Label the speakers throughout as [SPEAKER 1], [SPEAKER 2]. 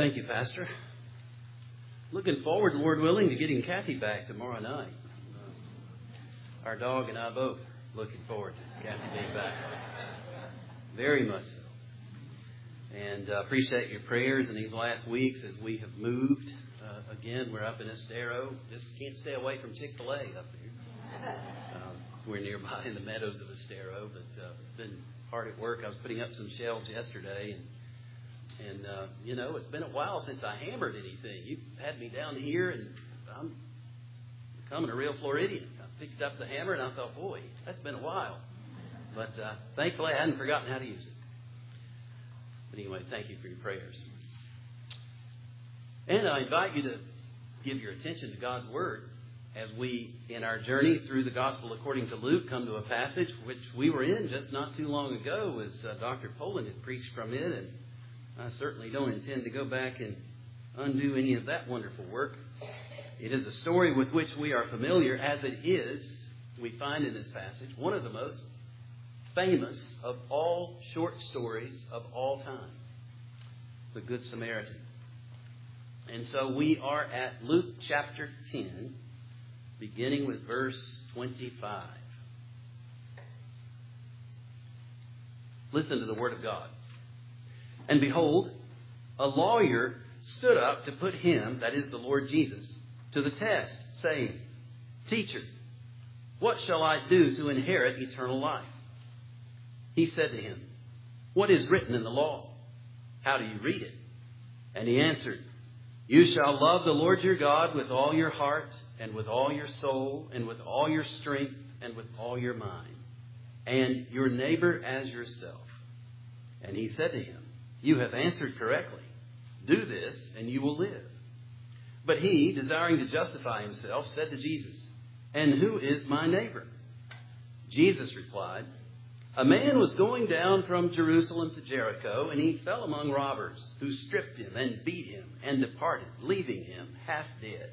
[SPEAKER 1] Thank you, Pastor. Looking forward, Lord willing, to getting Kathy back tomorrow night. Uh, our dog and I both looking forward to Kathy being back. Very much so. And uh, appreciate your prayers in these last weeks as we have moved. Uh, again, we're up in Estero. Just can't stay away from Chick fil A up here. Um, we're nearby in the meadows of Estero, but uh, been hard at work. I was putting up some shelves yesterday and and, uh, you know, it's been a while since I hammered anything. You've had me down here, and I'm becoming a real Floridian. I picked up the hammer, and I thought, boy, that's been a while. But uh, thankfully, I hadn't forgotten how to use it. But anyway, thank you for your prayers. And I invite you to give your attention to God's Word as we, in our journey through the Gospel according to Luke, come to a passage which we were in just not too long ago as uh, Dr. Poland had preached from it. And I certainly don't intend to go back and undo any of that wonderful work. It is a story with which we are familiar, as it is, we find in this passage, one of the most famous of all short stories of all time the Good Samaritan. And so we are at Luke chapter 10, beginning with verse 25. Listen to the Word of God. And behold, a lawyer stood up to put him, that is the Lord Jesus, to the test, saying, Teacher, what shall I do to inherit eternal life? He said to him, What is written in the law? How do you read it? And he answered, You shall love the Lord your God with all your heart, and with all your soul, and with all your strength, and with all your mind, and your neighbor as yourself. And he said to him, you have answered correctly. Do this, and you will live. But he, desiring to justify himself, said to Jesus, And who is my neighbor? Jesus replied, A man was going down from Jerusalem to Jericho, and he fell among robbers, who stripped him and beat him and departed, leaving him half dead.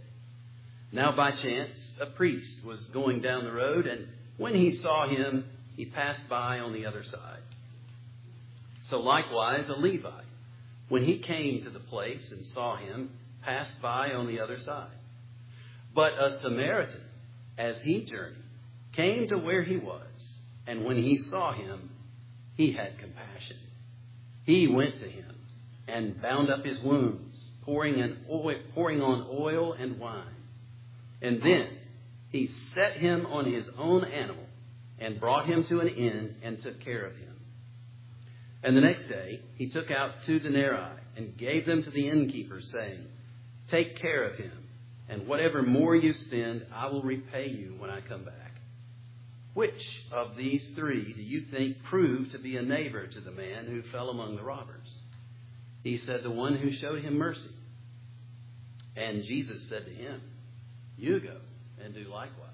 [SPEAKER 1] Now, by chance, a priest was going down the road, and when he saw him, he passed by on the other side. So likewise, a Levite, when he came to the place and saw him, passed by on the other side. But a Samaritan, as he journeyed, came to where he was, and when he saw him, he had compassion. He went to him and bound up his wounds, pouring, oil, pouring on oil and wine. And then he set him on his own animal and brought him to an inn and took care of him. And the next day he took out two denarii and gave them to the innkeeper, saying, Take care of him, and whatever more you spend, I will repay you when I come back. Which of these three do you think proved to be a neighbor to the man who fell among the robbers? He said, The one who showed him mercy. And Jesus said to him, You go and do likewise.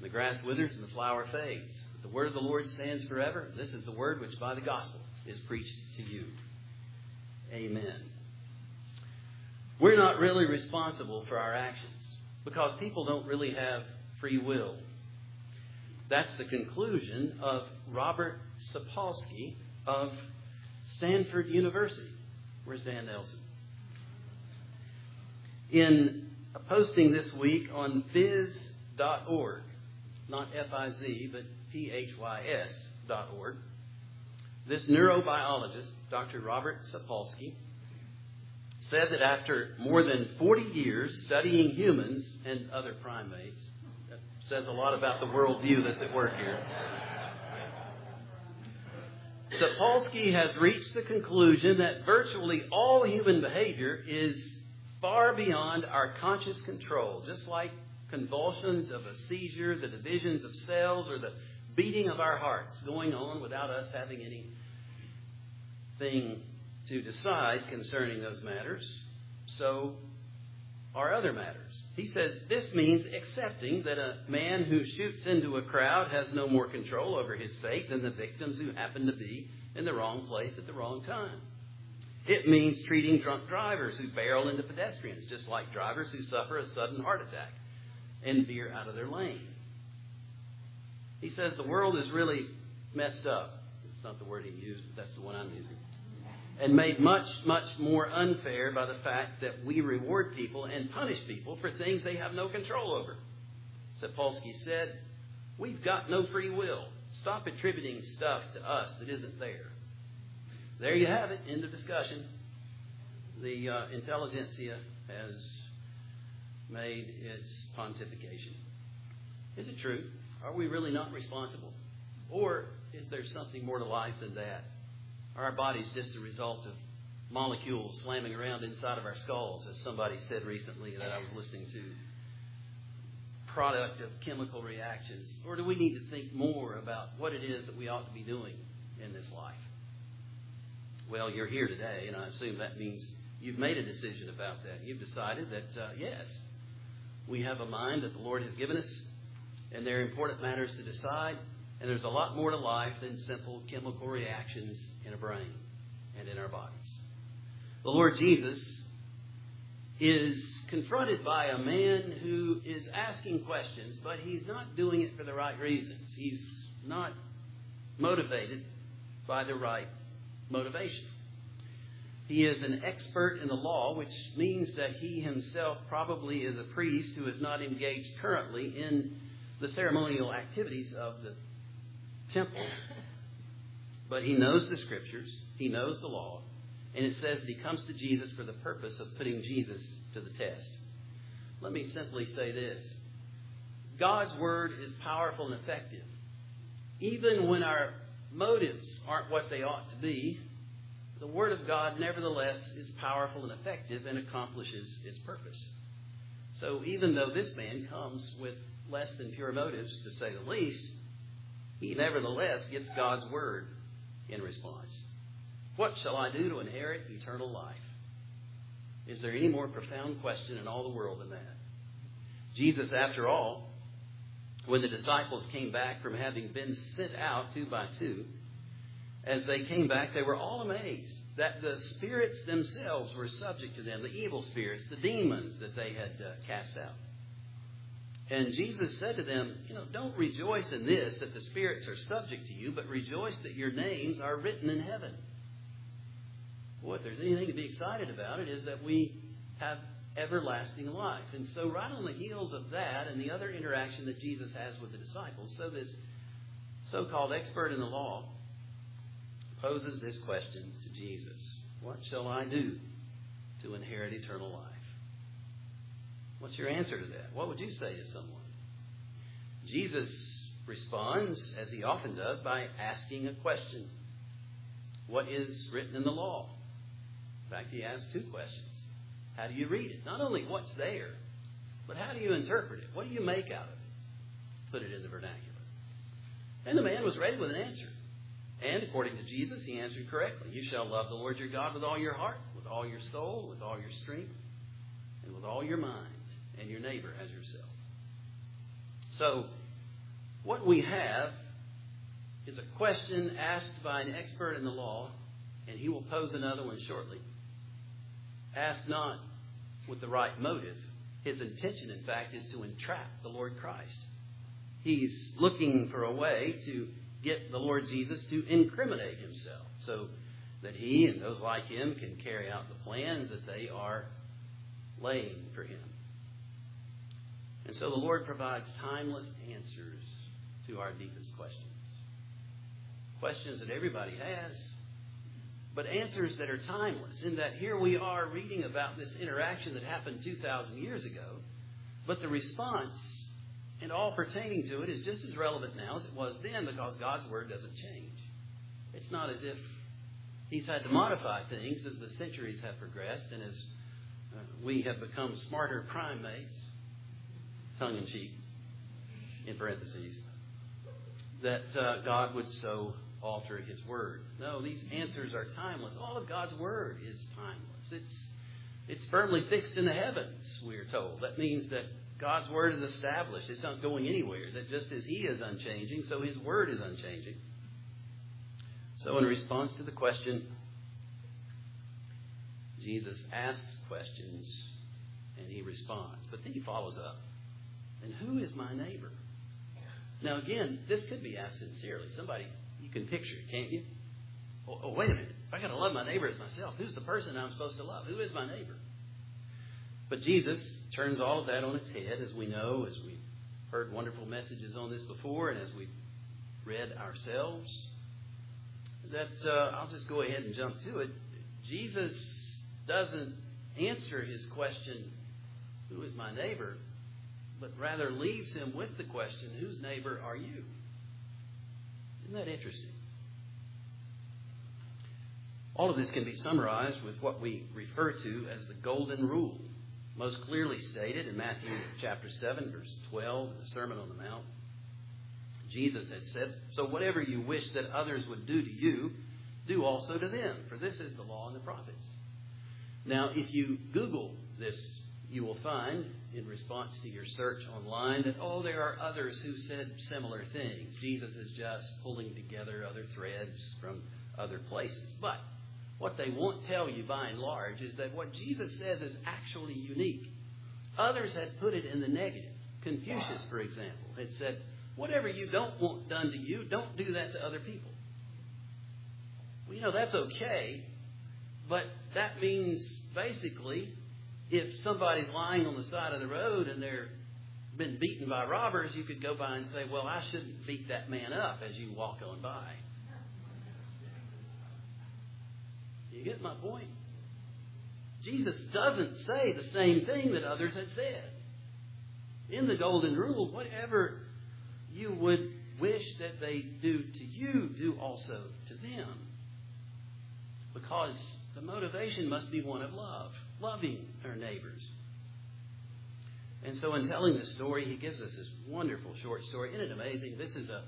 [SPEAKER 1] The grass withers and the flower fades the word of the Lord stands forever. This is the word which by the gospel is preached to you. Amen. We're not really responsible for our actions because people don't really have free will. That's the conclusion of Robert Sapolsky of Stanford University. Where's Dan Nelson? In a posting this week on phys.org, not F I Z, but phys.org, this neurobiologist, Dr. Robert Sapolsky, said that after more than 40 years studying humans and other primates, that says a lot about the worldview that's at work here. Sapolsky has reached the conclusion that virtually all human behavior is far beyond our conscious control, just like convulsions of a seizure, the divisions of cells, or the beating of our hearts going on without us having anything to decide concerning those matters. So are other matters. He said this means accepting that a man who shoots into a crowd has no more control over his fate than the victims who happen to be in the wrong place at the wrong time. It means treating drunk drivers who barrel into pedestrians just like drivers who suffer a sudden heart attack and veer out of their lane. He says the world is really messed up. It's not the word he used, but that's the one I'm using. and made much, much more unfair by the fact that we reward people and punish people for things they have no control over. Sapolsky said, We've got no free will. Stop attributing stuff to us that isn't there. There you have it. End of discussion. The uh, intelligentsia has made its pontification. Is it true? Are we really not responsible? Or is there something more to life than that? Are our bodies just a result of molecules slamming around inside of our skulls, as somebody said recently that I was listening to? Product of chemical reactions? Or do we need to think more about what it is that we ought to be doing in this life? Well, you're here today, and I assume that means you've made a decision about that. You've decided that, uh, yes, we have a mind that the Lord has given us, and there are important matters to decide, and there's a lot more to life than simple chemical reactions in a brain and in our bodies. The Lord Jesus is confronted by a man who is asking questions, but he's not doing it for the right reasons. He's not motivated by the right motivation. He is an expert in the law, which means that he himself probably is a priest who is not engaged currently in the ceremonial activities of the temple. But he knows the scriptures, he knows the law, and it says that he comes to Jesus for the purpose of putting Jesus to the test. Let me simply say this God's word is powerful and effective. Even when our motives aren't what they ought to be, the Word of God, nevertheless, is powerful and effective and accomplishes its purpose. So even though this man comes with less than pure motives, to say the least, he nevertheless gets God's Word in response. What shall I do to inherit eternal life? Is there any more profound question in all the world than that? Jesus, after all, when the disciples came back from having been sent out two by two, as they came back, they were all amazed that the spirits themselves were subject to them, the evil spirits, the demons that they had uh, cast out. And Jesus said to them, You know, don't rejoice in this that the spirits are subject to you, but rejoice that your names are written in heaven. Boy, if there's anything to be excited about, it is that we have everlasting life. And so, right on the heels of that and the other interaction that Jesus has with the disciples, so this so called expert in the law poses this question to Jesus What shall I do to inherit eternal life? What's your answer to that? What would you say to someone? Jesus responds, as he often does, by asking a question What is written in the law? In fact, he asks two questions. How do you read it? Not only what's there, but how do you interpret it? What do you make out of it? Put it in the vernacular. And the man was ready with an answer. And according to Jesus, he answered correctly. You shall love the Lord your God with all your heart, with all your soul, with all your strength, and with all your mind, and your neighbor as yourself. So, what we have is a question asked by an expert in the law, and he will pose another one shortly. Ask not with the right motive. His intention, in fact, is to entrap the Lord Christ. He's looking for a way to get the Lord Jesus to incriminate himself so that he and those like him can carry out the plans that they are laying for him. And so the Lord provides timeless answers to our deepest questions. Questions that everybody has, but answers that are timeless, in that here we are reading about this interaction that happened 2,000 years ago, but the response and all pertaining to it is just as relevant now as it was then because God's Word doesn't change. It's not as if He's had to modify things as the centuries have progressed and as uh, we have become smarter primates, tongue in cheek, in parentheses, that uh, God would so alter His Word. No, these answers are timeless. All of God's Word is timeless. It's, it's firmly fixed in the heavens, we are told. That means that God's Word is established. It's not going anywhere. That just as He is unchanging, so His Word is unchanging. So, in response to the question, Jesus asks questions and He responds. But then He follows up. And who is my neighbor? Now, again, this could be asked sincerely. Somebody, you can picture it, can't you? Oh, oh wait a minute. If I got to love my neighbor as myself, who's the person I'm supposed to love? Who is my neighbor? But Jesus turns all of that on its head, as we know, as we've heard wonderful messages on this before, and as we've read ourselves. That uh, I'll just go ahead and jump to it. Jesus doesn't answer his question, Who is my neighbor? But rather leaves him with the question, Whose neighbor are you? Isn't that interesting? All of this can be summarized with what we refer to as the Golden Rule, most clearly stated in Matthew chapter 7, verse 12, in the Sermon on the Mount. Jesus had said, So whatever you wish that others would do to you, do also to them, for this is the law and the prophets. Now, if you Google this, you will find, in response to your search online, that, oh, there are others who said similar things. Jesus is just pulling together other threads from other places. But what they won't tell you by and large is that what Jesus says is actually unique. Others had put it in the negative. Confucius, for example, had said, whatever you don't want done to you, don't do that to other people. Well, you know, that's okay, but that means basically if somebody's lying on the side of the road and they're been beaten by robbers, you could go by and say, Well, I shouldn't beat that man up as you walk on by. You get my point? Jesus doesn't say the same thing that others had said. In the Golden Rule, whatever you would wish that they do to you, do also to them. Because the motivation must be one of love, loving our neighbors. And so, in telling the story, he gives us this wonderful short story. Isn't it amazing? This is a,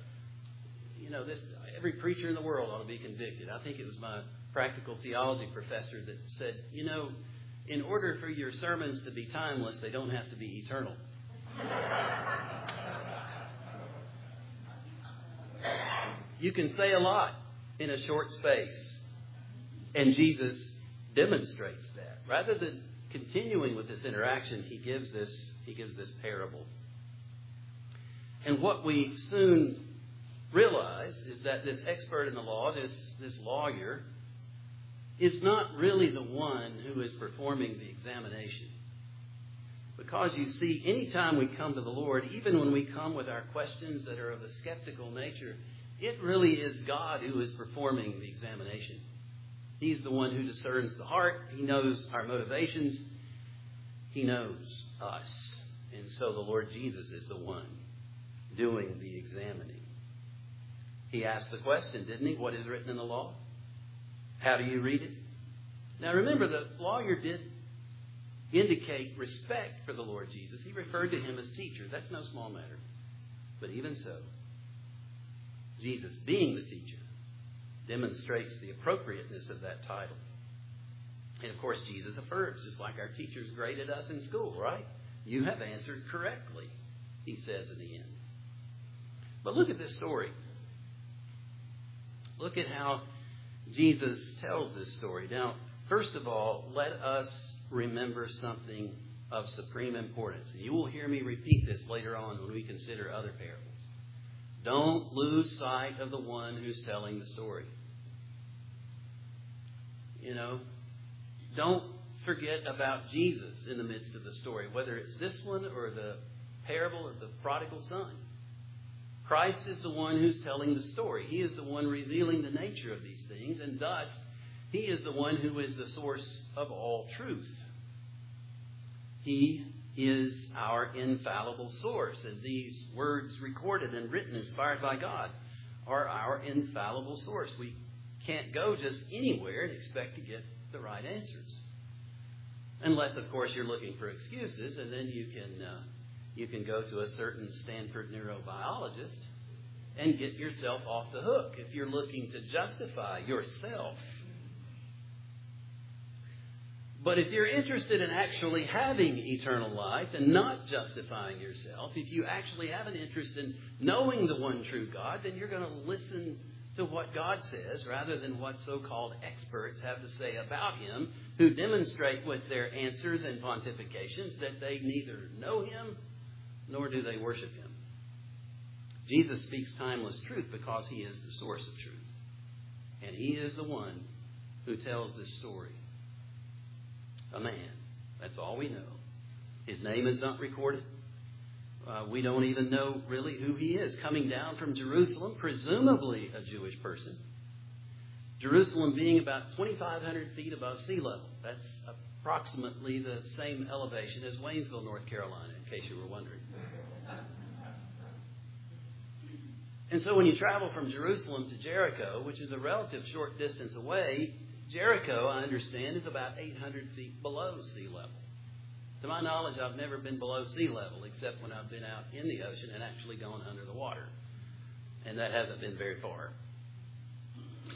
[SPEAKER 1] you know, this every preacher in the world ought to be convicted. I think it was my practical theology professor that said, you know, in order for your sermons to be timeless, they don't have to be eternal. you can say a lot in a short space. And Jesus demonstrates. Rather than continuing with this interaction, he gives this, he gives this parable. And what we soon realize is that this expert in the law, this, this lawyer, is not really the one who is performing the examination. Because you see, anytime we come to the Lord, even when we come with our questions that are of a skeptical nature, it really is God who is performing the examination. He's the one who discerns the heart. He knows our motivations. He knows us. And so the Lord Jesus is the one doing the examining. He asked the question, didn't he? What is written in the law? How do you read it? Now remember, the lawyer did indicate respect for the Lord Jesus. He referred to him as teacher. That's no small matter. But even so, Jesus being the teacher, demonstrates the appropriateness of that title. And of course, Jesus affirms, just like our teachers graded us in school, right? You have answered correctly, he says in the end. But look at this story. Look at how Jesus tells this story. Now, first of all, let us remember something of supreme importance. And you will hear me repeat this later on when we consider other parables. Don't lose sight of the one who's telling the story. You know, don't forget about Jesus in the midst of the story, whether it's this one or the parable of the prodigal son. Christ is the one who's telling the story. He is the one revealing the nature of these things, and thus, He is the one who is the source of all truth. He is our infallible source, and these words recorded and written, inspired by God, are our infallible source. We can't go just anywhere and expect to get the right answers. Unless, of course, you're looking for excuses, and then you can, uh, you can go to a certain Stanford neurobiologist and get yourself off the hook if you're looking to justify yourself. But if you're interested in actually having eternal life and not justifying yourself, if you actually have an interest in knowing the one true God, then you're going to listen to what God says rather than what so called experts have to say about him, who demonstrate with their answers and pontifications that they neither know him nor do they worship him. Jesus speaks timeless truth because he is the source of truth. And he is the one who tells this story. A man. That's all we know. His name is not recorded. Uh, we don't even know really who he is. Coming down from Jerusalem, presumably a Jewish person. Jerusalem being about 2,500 feet above sea level. That's approximately the same elevation as Waynesville, North Carolina, in case you were wondering. And so when you travel from Jerusalem to Jericho, which is a relative short distance away, Jericho, I understand, is about 800 feet below sea level. To my knowledge, I've never been below sea level except when I've been out in the ocean and actually gone under the water. And that hasn't been very far.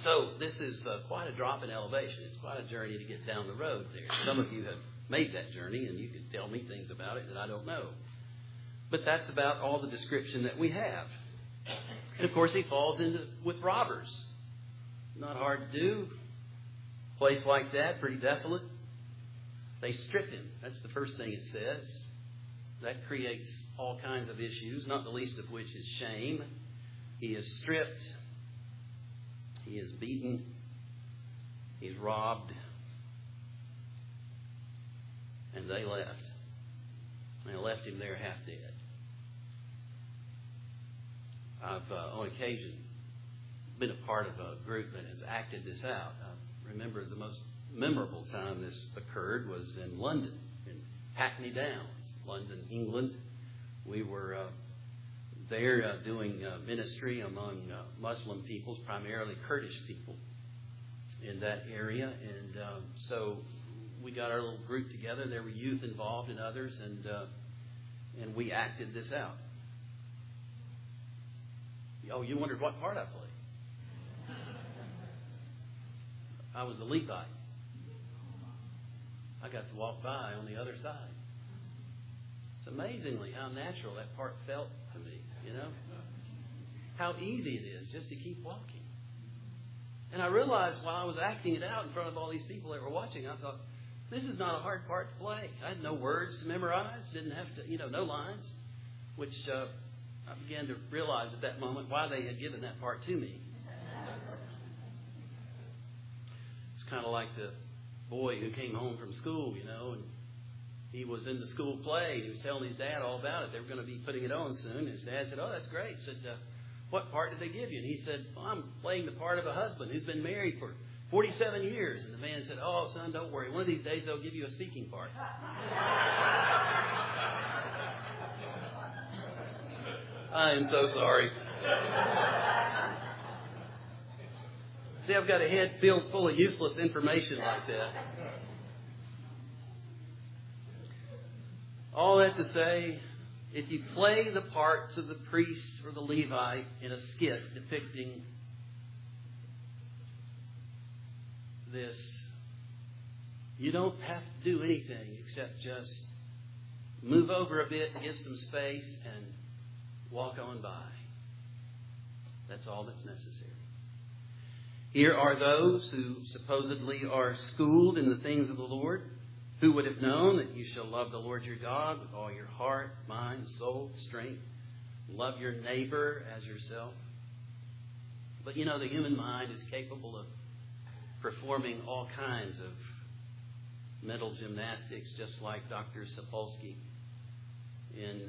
[SPEAKER 1] So this is uh, quite a drop in elevation. It's quite a journey to get down the road there. Some of you have made that journey, and you can tell me things about it that I don't know. But that's about all the description that we have. And of course, he falls into with robbers. Not hard to do. Place like that, pretty desolate. They strip him. That's the first thing it says. That creates all kinds of issues, not the least of which is shame. He is stripped. He is beaten. He's robbed. And they left. They left him there half dead. I've, uh, on occasion, been a part of a group that has acted this out. I remember the most memorable time this occurred was in London, in Hackney Downs, London, England. We were uh, there uh, doing uh, ministry among uh, Muslim peoples, primarily Kurdish people in that area. And um, so we got our little group together. There were youth involved and others, and, uh, and we acted this out. Oh, you wondered what part I played. I was the Levite. I got to walk by on the other side. It's amazingly how natural that part felt to me, you know? How easy it is just to keep walking. And I realized while I was acting it out in front of all these people that were watching, I thought, this is not a hard part to play. I had no words to memorize, didn't have to, you know, no lines, which uh, I began to realize at that moment why they had given that part to me. It's kind of like the boy who came home from school, you know, and he was in the school play. He was telling his dad all about it. They were going to be putting it on soon. And his dad said, "Oh, that's great." He said, uh, "What part did they give you?" And he said, well, "I'm playing the part of a husband who's been married for 47 years." And the man said, "Oh, son, don't worry. One of these days they'll give you a speaking part." I am so sorry. See, I've got a head filled full of useless information like that. All that to say, if you play the parts of the priest or the Levite in a skit depicting this, you don't have to do anything except just move over a bit, give some space, and walk on by. That's all that's necessary. Here are those who supposedly are schooled in the things of the Lord, who would have known that you shall love the Lord your God with all your heart, mind, soul, strength. Love your neighbor as yourself. But you know, the human mind is capable of performing all kinds of mental gymnastics, just like Dr. Sapolsky in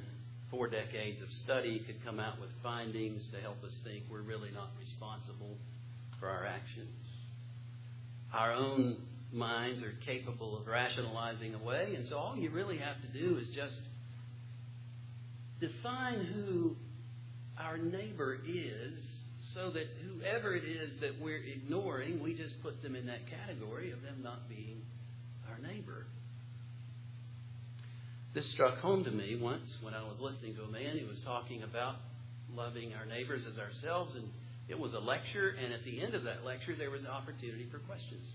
[SPEAKER 1] four decades of study could come out with findings to help us think we're really not responsible for our actions. Our own minds are capable of rationalizing away, and so all you really have to do is just define who our neighbor is so that whoever it is that we're ignoring, we just put them in that category of them not being our neighbor. This struck home to me once when I was listening to a man who was talking about loving our neighbors as ourselves, and it was a lecture, and at the end of that lecture, there was opportunity for questions.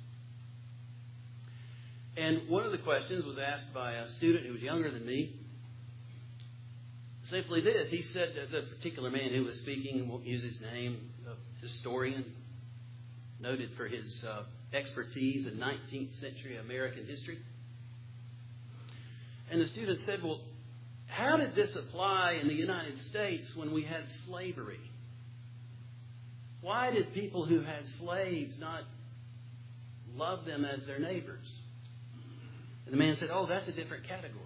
[SPEAKER 1] And one of the questions was asked by a student who was younger than me. Simply this he said, the particular man who was speaking, won't use his name, a historian, noted for his uh, expertise in 19th century American history. And the student said, Well, how did this apply in the United States when we had slavery? Why did people who had slaves not love them as their neighbors. And the man said, Oh, that's a different category.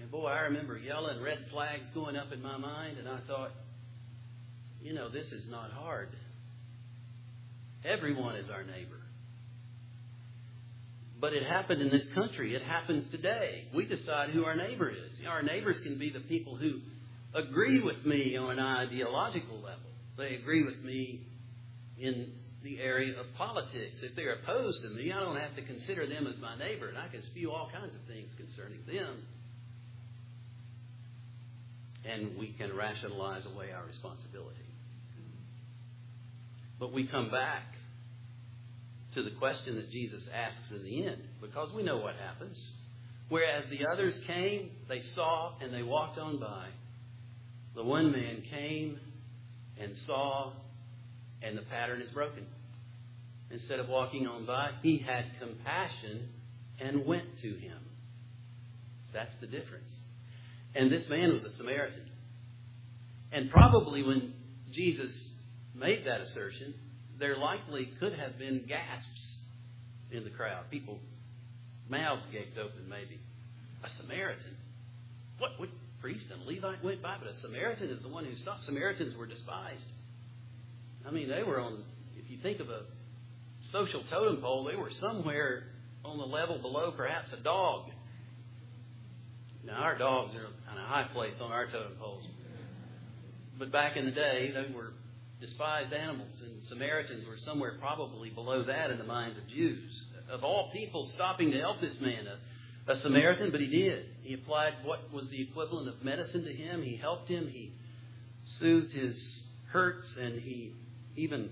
[SPEAKER 1] And boy, I remember yelling red flags going up in my mind, and I thought, you know, this is not hard. Everyone is our neighbor. But it happened in this country. It happens today. We decide who our neighbor is. Our neighbors can be the people who agree with me on an ideological level. They agree with me in the area of politics. If they're opposed to me, I don't have to consider them as my neighbor, and I can spew all kinds of things concerning them. And we can rationalize away our responsibility. But we come back to the question that Jesus asks in the end, because we know what happens. Whereas the others came, they saw, and they walked on by, the one man came and saw, and the pattern is broken. Instead of walking on by, he had compassion and went to him. That's the difference. And this man was a Samaritan. And probably when Jesus made that assertion, there likely could have been gasps in the crowd. People, mouths gaped open, maybe. A Samaritan? What would priest and Levite went by, but a Samaritan is the one who stopped. Samaritans were despised. I mean, they were on, if you think of a social totem pole, they were somewhere on the level below perhaps a dog. Now, our dogs are on a high place on our totem poles. But back in the day, they were despised animals, and Samaritans were somewhere probably below that in the minds of Jews. Of all people stopping to help this man, a, a Samaritan, but he did. He applied what was the equivalent of medicine to him. He helped him. He soothed his hurts, and he even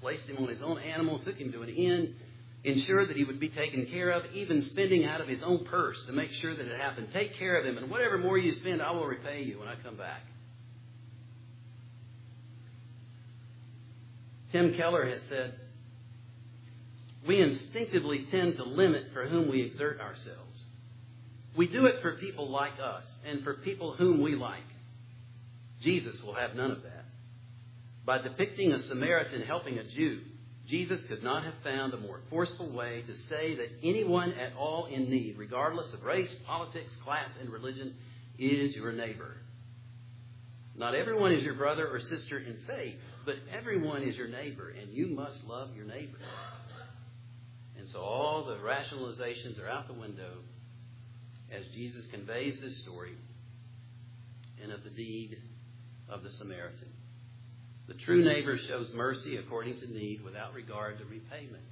[SPEAKER 1] placed him on his own animal, took him to an inn, ensured that he would be taken care of, even spending out of his own purse to make sure that it happened. Take care of him, and whatever more you spend, I will repay you when I come back. Tim Keller has said, we instinctively tend to limit for whom we exert ourselves. We do it for people like us and for people whom we like. Jesus will have none of that. By depicting a Samaritan helping a Jew, Jesus could not have found a more forceful way to say that anyone at all in need, regardless of race, politics, class, and religion, is your neighbor. Not everyone is your brother or sister in faith, but everyone is your neighbor, and you must love your neighbor. And so all the rationalizations are out the window as Jesus conveys this story and of the deed of the Samaritan. The true neighbor shows mercy according to need without regard to repayment.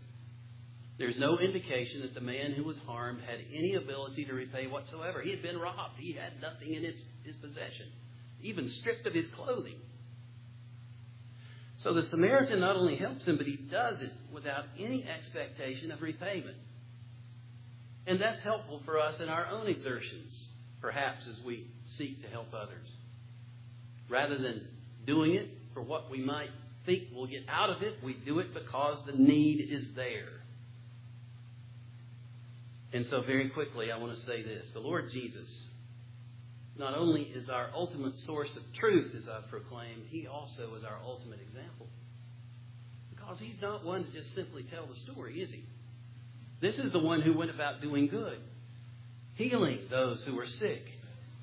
[SPEAKER 1] There's no indication that the man who was harmed had any ability to repay whatsoever. He had been robbed. He had nothing in his, his possession, even stripped of his clothing. So the Samaritan not only helps him, but he does it without any expectation of repayment. And that's helpful for us in our own exertions, perhaps as we seek to help others. Rather than doing it for what we might think we'll get out of it, we do it because the need is there. And so, very quickly, I want to say this the Lord Jesus not only is our ultimate source of truth, as I've proclaimed, he also is our ultimate example. Because he's not one to just simply tell the story, is he? This is the one who went about doing good, healing those who were sick,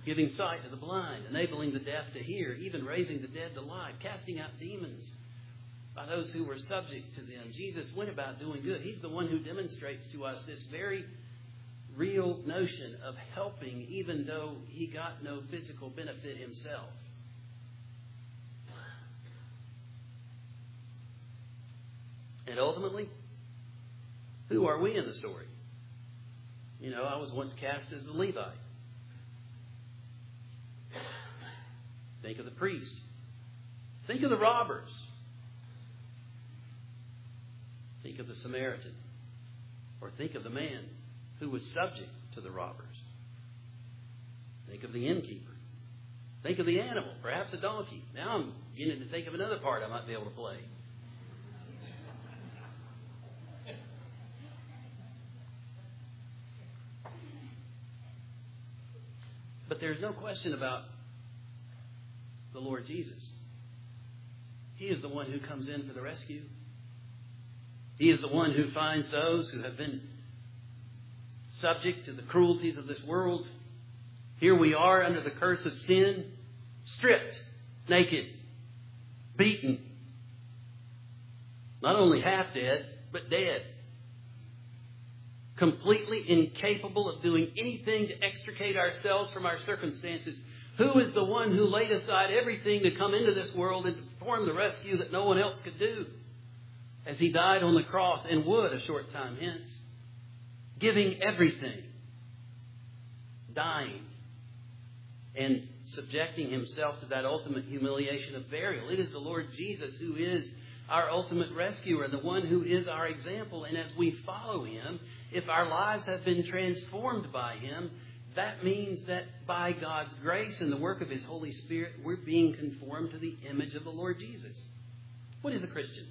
[SPEAKER 1] giving sight to the blind, enabling the deaf to hear, even raising the dead to life, casting out demons by those who were subject to them. Jesus went about doing good. He's the one who demonstrates to us this very real notion of helping even though he got no physical benefit himself. And ultimately, who are we in the story? You know, I was once cast as a Levite. Think of the priest. Think of the robbers. Think of the Samaritan. Or think of the man who was subject to the robbers. Think of the innkeeper. Think of the animal, perhaps a donkey. Now I'm beginning to think of another part I might be able to play. There's no question about the Lord Jesus. He is the one who comes in for the rescue. He is the one who finds those who have been subject to the cruelties of this world. Here we are under the curse of sin, stripped, naked, beaten, not only half dead, but dead. Completely incapable of doing anything to extricate ourselves from our circumstances. Who is the one who laid aside everything to come into this world and perform the rescue that no one else could do? As he died on the cross and would a short time hence, giving everything, dying, and subjecting himself to that ultimate humiliation of burial. It is the Lord Jesus who is our ultimate rescuer, the one who is our example. And as we follow him, if our lives have been transformed by him, that means that by God's grace and the work of his Holy Spirit, we're being conformed to the image of the Lord Jesus. What is a Christian?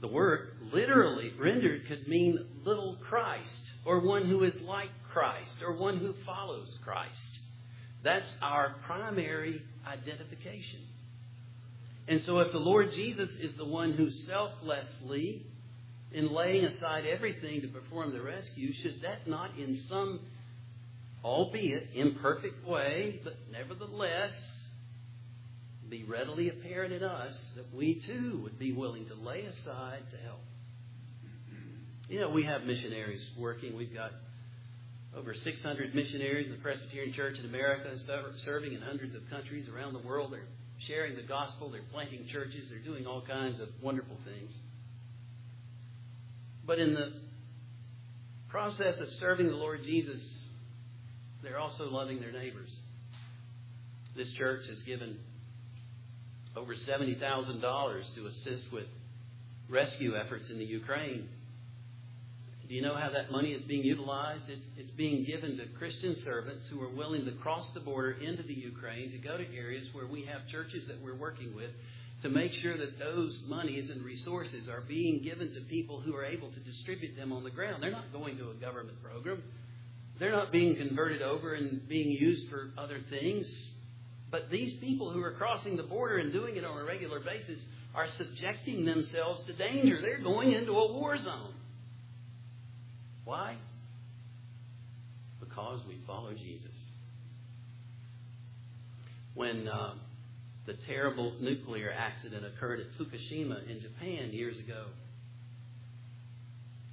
[SPEAKER 1] The word literally rendered could mean little Christ, or one who is like Christ, or one who follows Christ. That's our primary identification. And so, if the Lord Jesus is the one who selflessly, in laying aside everything to perform the rescue, should that not, in some, albeit imperfect way, but nevertheless, be readily apparent in us that we too would be willing to lay aside to help? You know, we have missionaries working. We've got over 600 missionaries in the Presbyterian Church in America serving in hundreds of countries around the world. They're sharing the gospel, they're planting churches, they're doing all kinds of wonderful things. But in the process of serving the Lord Jesus, they're also loving their neighbors. This church has given over $70,000 to assist with rescue efforts in the Ukraine. Do you know how that money is being utilized? It's, it's being given to Christian servants who are willing to cross the border into the Ukraine to go to areas where we have churches that we're working with to make sure that those monies and resources are being given to people who are able to distribute them on the ground. They're not going to a government program. They're not being converted over and being used for other things. But these people who are crossing the border and doing it on a regular basis are subjecting themselves to danger. They're going into a war zone. Why? Because we follow Jesus. When uh, the terrible nuclear accident occurred at Fukushima in Japan years ago,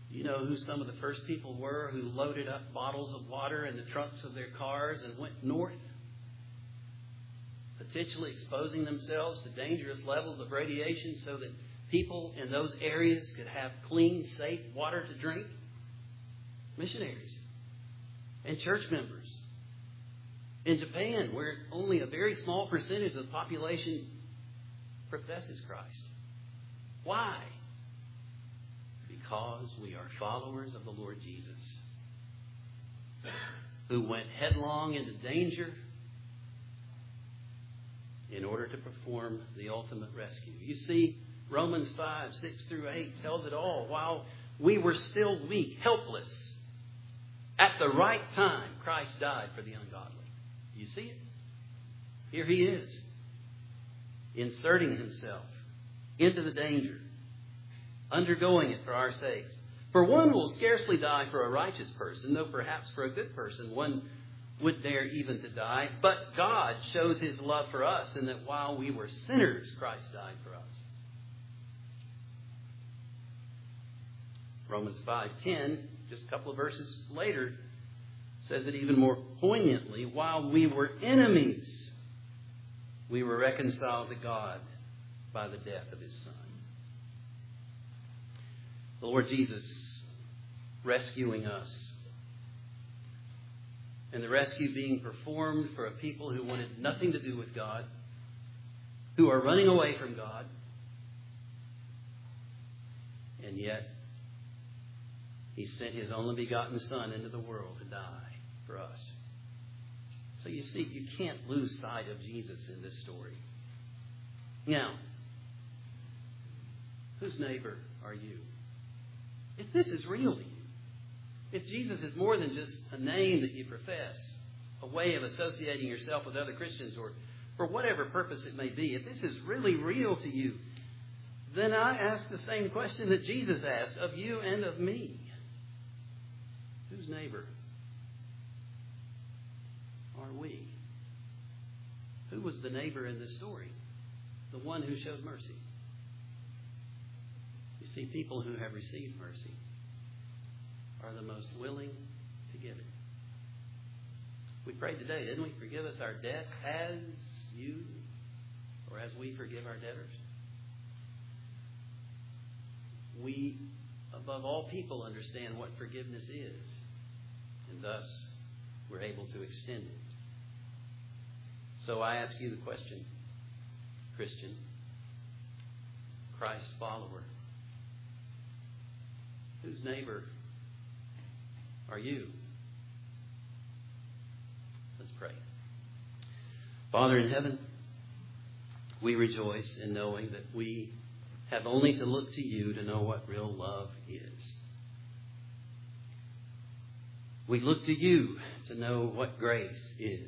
[SPEAKER 1] you know who some of the first people were who loaded up bottles of water in the trunks of their cars and went north? Potentially exposing themselves to dangerous levels of radiation so that people in those areas could have clean, safe water to drink? Missionaries and church members. In Japan, where only a very small percentage of the population professes Christ. Why? Because we are followers of the Lord Jesus, who went headlong into danger in order to perform the ultimate rescue. You see, Romans 5, 6 through 8 tells it all. While we were still weak, helpless, at the right time, Christ died for the ungodly. You see it? Here he is, inserting himself into the danger, undergoing it for our sakes. For one will scarcely die for a righteous person, though perhaps for a good person one would dare even to die. But God shows his love for us in that while we were sinners, Christ died for us. Romans 5:10 just a couple of verses later, says it even more poignantly. While we were enemies, we were reconciled to God by the death of his Son. The Lord Jesus rescuing us. And the rescue being performed for a people who wanted nothing to do with God, who are running away from God, and yet he sent His only begotten Son into the world to die for us. So you see, you can't lose sight of Jesus in this story. Now, whose neighbor are you? If this is real to you, if Jesus is more than just a name that you profess, a way of associating yourself with other Christians, or for whatever purpose it may be, if this is really real to you, then I ask the same question that Jesus asked of you and of me. Whose neighbor are we? Who was the neighbor in this story? The one who showed mercy. You see, people who have received mercy are the most willing to give it. We prayed today, didn't we? Forgive us our debts as you or as we forgive our debtors. We, above all people, understand what forgiveness is, and thus we're able to extend it. So I ask you the question, Christian, Christ follower, whose neighbor are you? Let's pray. Father in heaven, we rejoice in knowing that we have only to look to you to know what real love is. We look to you to know what grace is.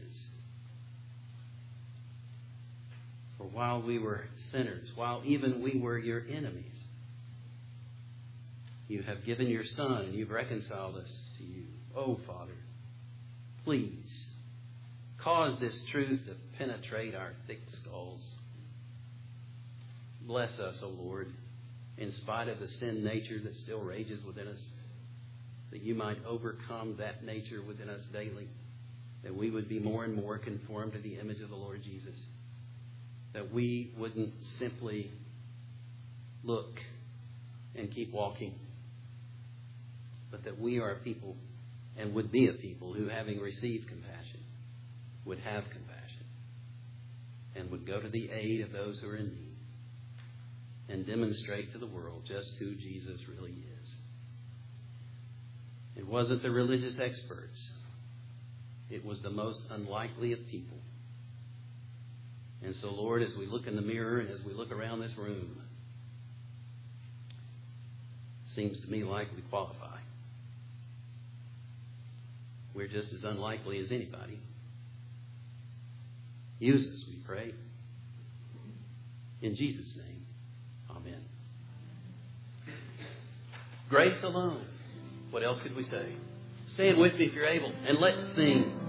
[SPEAKER 1] For while we were sinners, while even we were your enemies, you have given your Son and you've reconciled us to you. Oh, Father, please cause this truth to penetrate our thick skulls. Bless us, O oh Lord, in spite of the sin nature that still rages within us, that you might overcome that nature within us daily, that we would be more and more conformed to the image of the Lord Jesus, that we wouldn't simply look and keep walking, but that we are a people and would be a people who, having received compassion, would have compassion and would go to the aid of those who are in need and demonstrate to the world just who Jesus really is. It wasn't the religious experts, it was the most unlikely of people. And so, Lord, as we look in the mirror and as we look around this room, seems to me like we qualify. We're just as unlikely as anybody. Use us, we pray. In Jesus' name. Amen. Grace alone. What else could we say? Stand with me if you're able, and let's sing.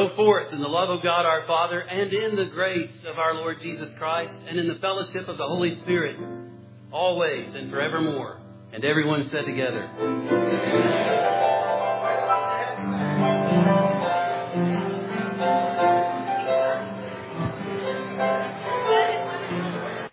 [SPEAKER 1] Go forth in the love of God our Father and in the grace of our Lord Jesus Christ and in the fellowship of the Holy Spirit, always and forevermore. And everyone said together.